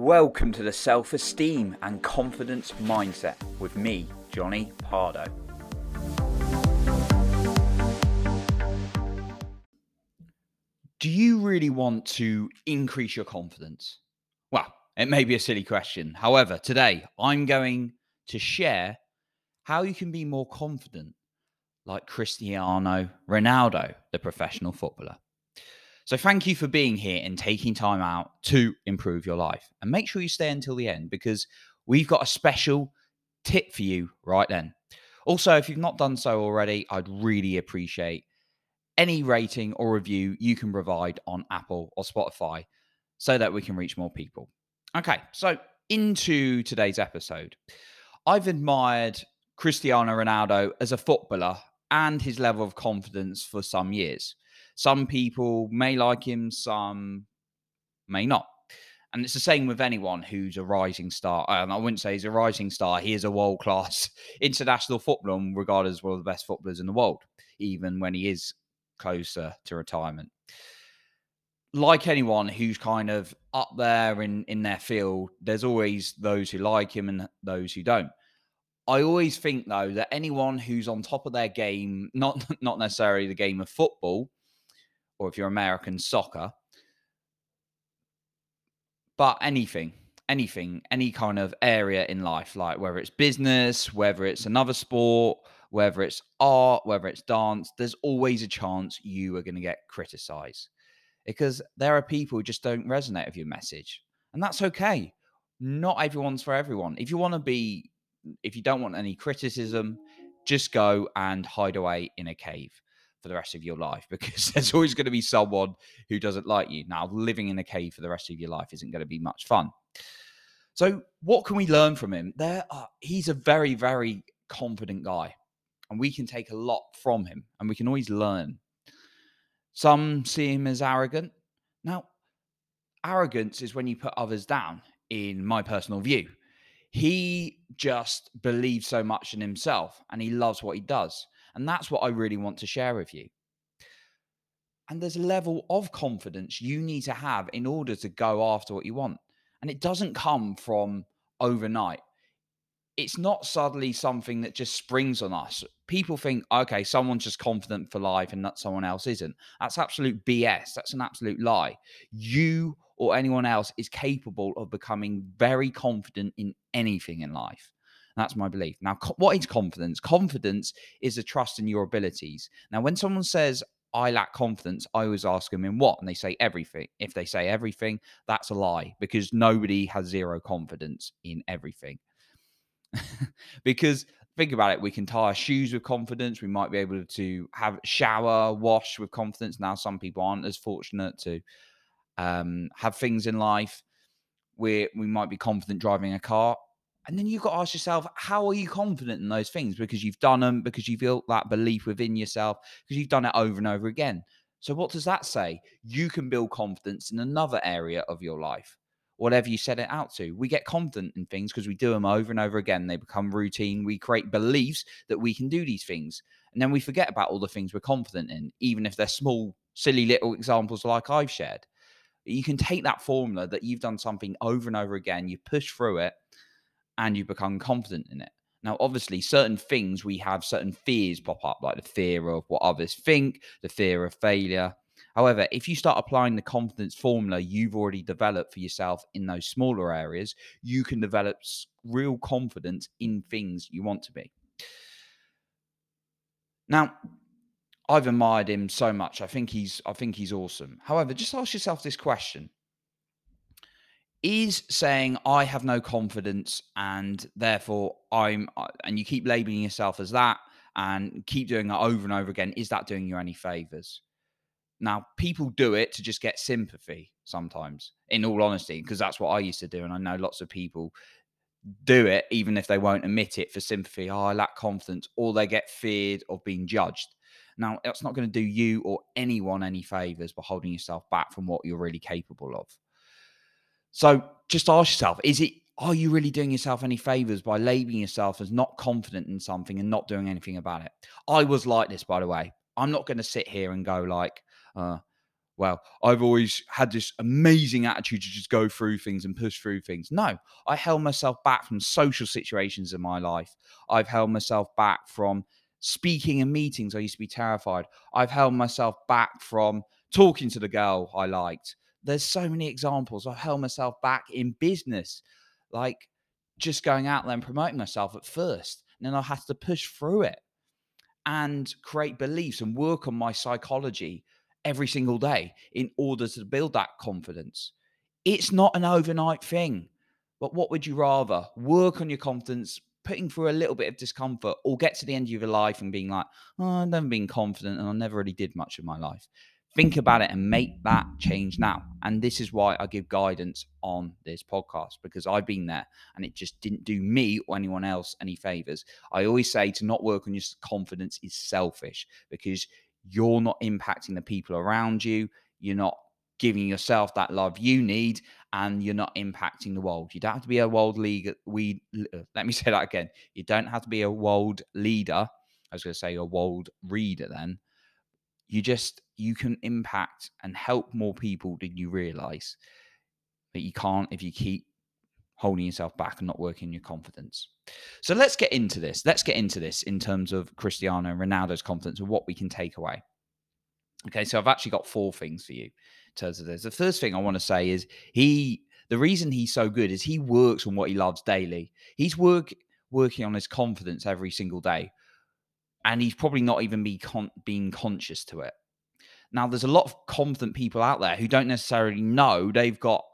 Welcome to the Self Esteem and Confidence Mindset with me, Johnny Pardo. Do you really want to increase your confidence? Well, it may be a silly question. However, today I'm going to share how you can be more confident, like Cristiano Ronaldo, the professional footballer. So, thank you for being here and taking time out to improve your life. And make sure you stay until the end because we've got a special tip for you right then. Also, if you've not done so already, I'd really appreciate any rating or review you can provide on Apple or Spotify so that we can reach more people. Okay, so into today's episode. I've admired Cristiano Ronaldo as a footballer and his level of confidence for some years. Some people may like him, some may not. And it's the same with anyone who's a rising star. And I wouldn't say he's a rising star. He is a world class international footballer, and regarded as one of the best footballers in the world, even when he is closer to retirement. Like anyone who's kind of up there in, in their field, there's always those who like him and those who don't. I always think though that anyone who's on top of their game, not not necessarily the game of football, or if you're American, soccer. But anything, anything, any kind of area in life, like whether it's business, whether it's another sport, whether it's art, whether it's dance, there's always a chance you are going to get criticized because there are people who just don't resonate with your message. And that's okay. Not everyone's for everyone. If you want to be, if you don't want any criticism, just go and hide away in a cave for the rest of your life because there's always going to be someone who doesn't like you. Now, living in a cave for the rest of your life isn't going to be much fun. So, what can we learn from him? There, are, he's a very, very confident guy, and we can take a lot from him, and we can always learn. Some see him as arrogant. Now, arrogance is when you put others down, in my personal view. He just believes so much in himself and he loves what he does. And that's what I really want to share with you. And there's a level of confidence you need to have in order to go after what you want. And it doesn't come from overnight. It's not suddenly something that just springs on us. People think, okay, someone's just confident for life and that someone else isn't. That's absolute BS. That's an absolute lie. You or anyone else is capable of becoming very confident in anything in life. That's my belief. Now, co- what is confidence? Confidence is a trust in your abilities. Now, when someone says, I lack confidence, I always ask them in what? And they say everything. If they say everything, that's a lie because nobody has zero confidence in everything. because think about it, we can tie our shoes with confidence. We might be able to have shower, wash with confidence. Now, some people aren't as fortunate to um, have things in life where we might be confident driving a car. And then you've got to ask yourself, how are you confident in those things? Because you've done them, because you've built that belief within yourself, because you've done it over and over again. So, what does that say? You can build confidence in another area of your life, whatever you set it out to. We get confident in things because we do them over and over again. They become routine. We create beliefs that we can do these things. And then we forget about all the things we're confident in, even if they're small, silly little examples like I've shared. You can take that formula that you've done something over and over again, you push through it, and you become confident in it. Now, obviously, certain things we have certain fears pop up, like the fear of what others think, the fear of failure. However, if you start applying the confidence formula you've already developed for yourself in those smaller areas, you can develop real confidence in things you want to be. Now, I've admired him so much. I think he's I think he's awesome. However, just ask yourself this question is saying I have no confidence and therefore I'm uh, and you keep labeling yourself as that and keep doing that over and over again. Is that doing you any favors? Now people do it to just get sympathy sometimes in all honesty because that's what I used to do and I know lots of people do it even if they won't admit it for sympathy. Oh I lack confidence or they get feared of being judged. Now that's not going to do you or anyone any favors by holding yourself back from what you're really capable of so just ask yourself, is it are you really doing yourself any favors by labeling yourself as not confident in something and not doing anything about it? I was like this, by the way. I'm not going to sit here and go like, uh, well, I've always had this amazing attitude to just go through things and push through things. No, I held myself back from social situations in my life. I've held myself back from speaking in meetings. I used to be terrified. I've held myself back from talking to the girl I liked. There's so many examples. I've held myself back in business, like just going out there and promoting myself at first. And then I had to push through it and create beliefs and work on my psychology every single day in order to build that confidence. It's not an overnight thing. But what would you rather? Work on your confidence, putting through a little bit of discomfort, or get to the end of your life and being like, oh, I've never been confident and I never really did much of my life. Think about it and make that change now. And this is why I give guidance on this podcast because I've been there and it just didn't do me or anyone else any favors. I always say to not work on your confidence is selfish because you're not impacting the people around you. You're not giving yourself that love you need and you're not impacting the world. You don't have to be a world leader. We let me say that again. You don't have to be a world leader. I was going to say a world reader then. You just you can impact and help more people than you realize. But you can't if you keep holding yourself back and not working your confidence. So let's get into this. Let's get into this in terms of Cristiano Ronaldo's confidence and what we can take away. Okay, so I've actually got four things for you in terms of this. The first thing I want to say is he the reason he's so good is he works on what he loves daily. He's work working on his confidence every single day. And he's probably not even be con- being conscious to it. Now, there's a lot of confident people out there who don't necessarily know they've got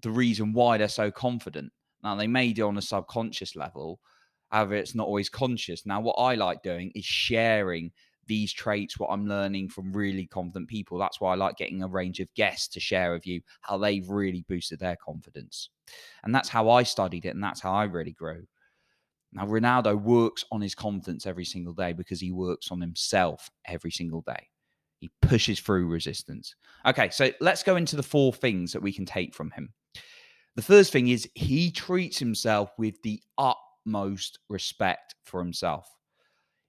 the reason why they're so confident. Now, they may do on a subconscious level, however, it's not always conscious. Now, what I like doing is sharing these traits, what I'm learning from really confident people. That's why I like getting a range of guests to share with you how they've really boosted their confidence. And that's how I studied it, and that's how I really grew. Now, Ronaldo works on his confidence every single day because he works on himself every single day. He pushes through resistance. Okay, so let's go into the four things that we can take from him. The first thing is he treats himself with the utmost respect for himself.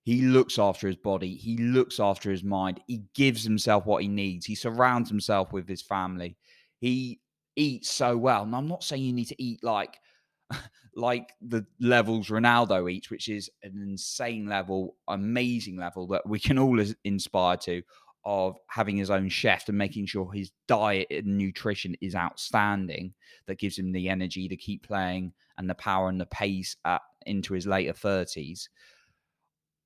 He looks after his body, he looks after his mind, he gives himself what he needs, he surrounds himself with his family. He eats so well. And I'm not saying you need to eat like like the levels Ronaldo eats, which is an insane level, amazing level that we can all inspire to of having his own chef and making sure his diet and nutrition is outstanding that gives him the energy to keep playing and the power and the pace at, into his later 30s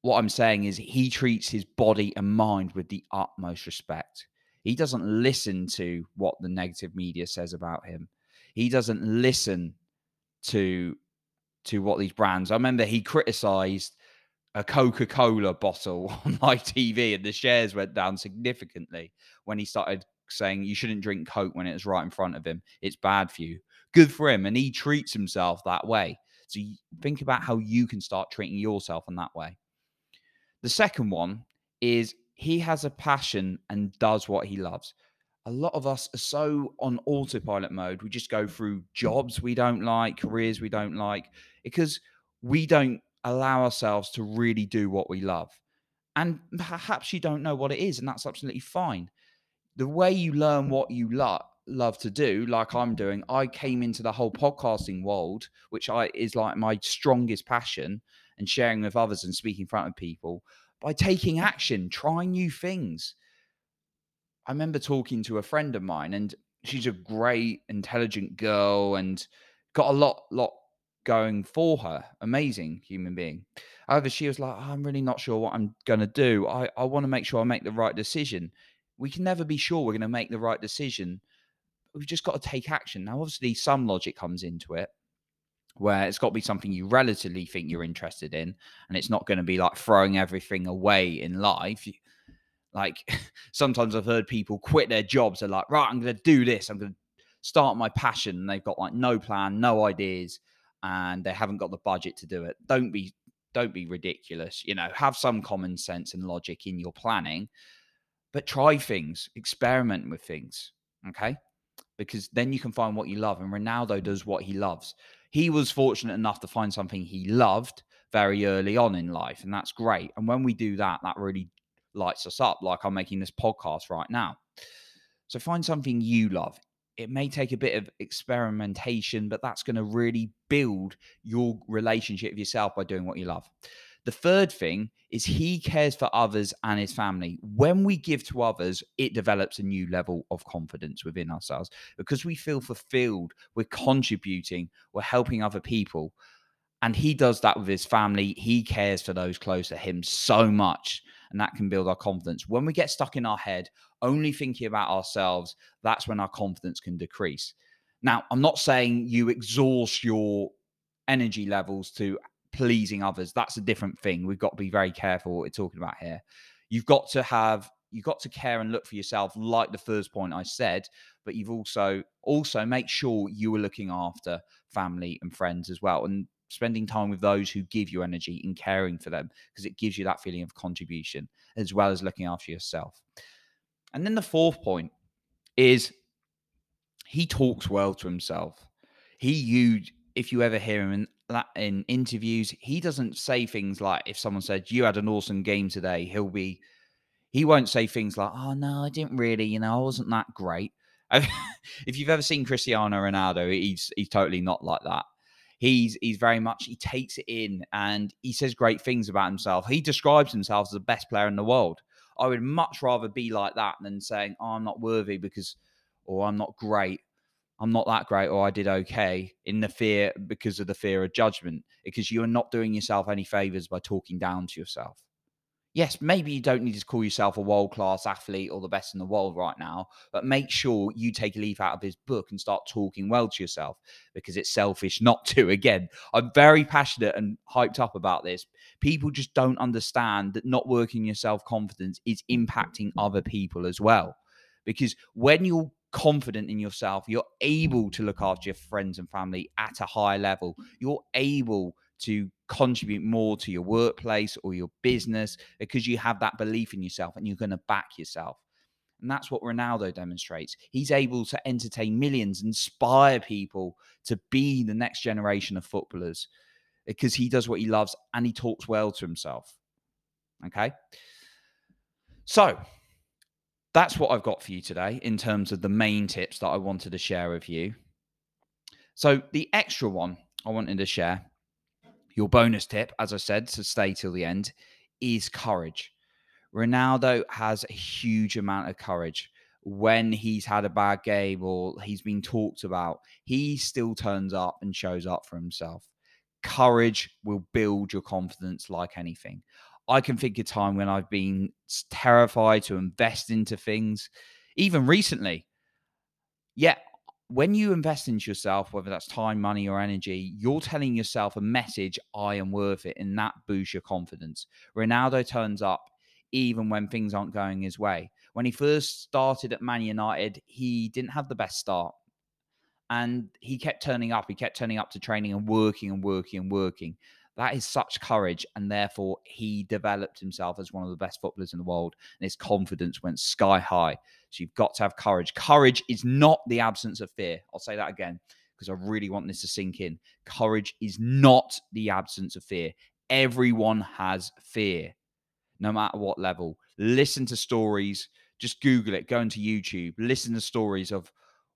what i'm saying is he treats his body and mind with the utmost respect. He doesn't listen to what the negative media says about him. He doesn't listen to to what these brands i remember he criticized a Coca Cola bottle on my TV, and the shares went down significantly when he started saying you shouldn't drink Coke when it's right in front of him. It's bad for you. Good for him. And he treats himself that way. So think about how you can start treating yourself in that way. The second one is he has a passion and does what he loves. A lot of us are so on autopilot mode. We just go through jobs we don't like, careers we don't like, because we don't allow ourselves to really do what we love. And perhaps you don't know what it is, and that's absolutely fine. The way you learn what you love love to do like i'm doing i came into the whole podcasting world which i is like my strongest passion and sharing with others and speaking in front of people by taking action trying new things i remember talking to a friend of mine and she's a great intelligent girl and got a lot lot going for her. Amazing human being. However, she was like, I'm really not sure what I'm going to do. I, I want to make sure I make the right decision. We can never be sure we're going to make the right decision. We've just got to take action. Now, obviously, some logic comes into it where it's got to be something you relatively think you're interested in. And it's not going to be like throwing everything away in life. Like sometimes I've heard people quit their jobs. They're like, right, I'm going to do this. I'm going to start my passion. And they've got like no plan, no ideas and they haven't got the budget to do it. Don't be don't be ridiculous. You know, have some common sense and logic in your planning, but try things, experiment with things. Okay. Because then you can find what you love. And Ronaldo does what he loves. He was fortunate enough to find something he loved very early on in life. And that's great. And when we do that, that really lights us up. Like I'm making this podcast right now. So find something you love. It may take a bit of experimentation, but that's going to really build your relationship with yourself by doing what you love. The third thing is he cares for others and his family. When we give to others, it develops a new level of confidence within ourselves because we feel fulfilled, we're contributing, we're helping other people. And he does that with his family. He cares for those close to him so much. And that can build our confidence. When we get stuck in our head, only thinking about ourselves, that's when our confidence can decrease. Now, I'm not saying you exhaust your energy levels to pleasing others. That's a different thing. We've got to be very careful what we're talking about here. You've got to have you've got to care and look for yourself like the first point I said, but you've also also make sure you are looking after family and friends as well. And spending time with those who give you energy and caring for them because it gives you that feeling of contribution as well as looking after yourself. And then the fourth point is he talks well to himself. He you if you ever hear him in in interviews, he doesn't say things like if someone said you had an awesome game today, he'll be he won't say things like, "Oh no, I didn't really, you know, I wasn't that great." if you've ever seen Cristiano Ronaldo, he's he's totally not like that he's he's very much he takes it in and he says great things about himself. He describes himself as the best player in the world. I would much rather be like that than saying, "Oh, I'm not worthy because," or "I'm not great." I'm not that great, or I did okay in the fear because of the fear of judgment, because you are not doing yourself any favors by talking down to yourself yes, maybe you don't need to call yourself a world class athlete or the best in the world right now, but make sure you take a leaf out of his book and start talking well to yourself because it's selfish not to. Again, I'm very passionate and hyped up about this. People just don't understand that not working your self confidence is impacting other people as well. Because when you're confident in yourself, you're able to look after your friends and family at a high level. You're able to contribute more to your workplace or your business because you have that belief in yourself and you're going to back yourself. And that's what Ronaldo demonstrates. He's able to entertain millions, inspire people to be the next generation of footballers because he does what he loves and he talks well to himself. Okay. So that's what I've got for you today in terms of the main tips that I wanted to share with you. So the extra one I wanted to share your bonus tip, as I said, to stay till the end, is courage. Ronaldo has a huge amount of courage. When he's had a bad game or he's been talked about, he still turns up and shows up for himself. Courage will build your confidence like anything. I can think of time when I've been terrified to invest into things, even recently. Yeah, when you invest into yourself, whether that's time, money, or energy, you're telling yourself a message I am worth it, and that boosts your confidence. Ronaldo turns up even when things aren't going his way. When he first started at Man United, he didn't have the best start. And he kept turning up. He kept turning up to training and working and working and working. That is such courage. And therefore, he developed himself as one of the best footballers in the world. And his confidence went sky high. So you've got to have courage. Courage is not the absence of fear. I'll say that again because I really want this to sink in. Courage is not the absence of fear. Everyone has fear, no matter what level. Listen to stories. Just Google it. Go into YouTube. Listen to stories of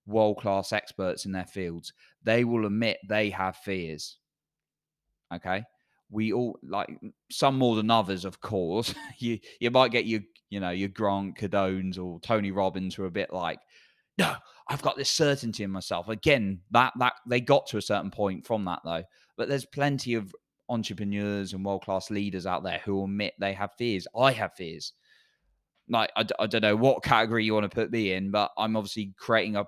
world class experts in their fields. They will admit they have fears. Okay. We all like some more than others, of course. you you might get your you know your Grant Cardones or Tony Robbins who are a bit like, no, I've got this certainty in myself. Again, that that they got to a certain point from that though. But there's plenty of entrepreneurs and world class leaders out there who admit they have fears. I have fears. Like I, I don't know what category you want to put me in, but I'm obviously creating a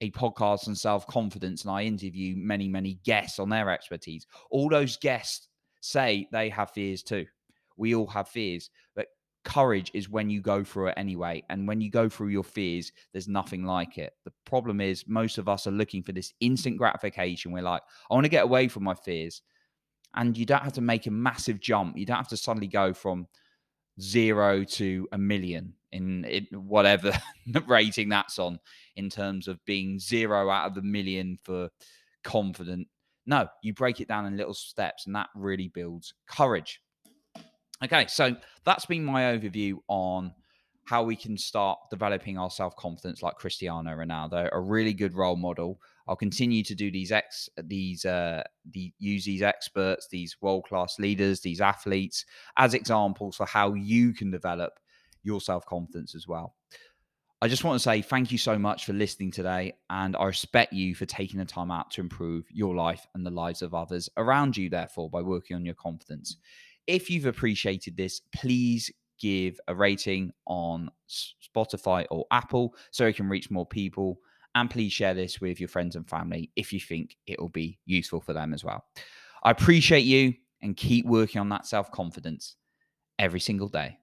a podcast on self confidence and I interview many, many guests on their expertise. All those guests say they have fears too. We all have fears, but courage is when you go through it anyway. And when you go through your fears, there's nothing like it. The problem is, most of us are looking for this instant gratification. We're like, I want to get away from my fears. And you don't have to make a massive jump. You don't have to suddenly go from zero to a million in, whatever rating that's on in terms of being zero out of the million for confident. No, you break it down in little steps, and that really builds courage. Okay, so that's been my overview on how we can start developing our self confidence like Cristiano Ronaldo, a really good role model. I'll continue to do these ex these uh the use these experts, these world class leaders, these athletes as examples for how you can develop your self confidence as well. I just want to say thank you so much for listening today, and I respect you for taking the time out to improve your life and the lives of others around you, therefore, by working on your confidence. If you've appreciated this, please give a rating on Spotify or Apple so it can reach more people. And please share this with your friends and family if you think it will be useful for them as well. I appreciate you and keep working on that self confidence every single day.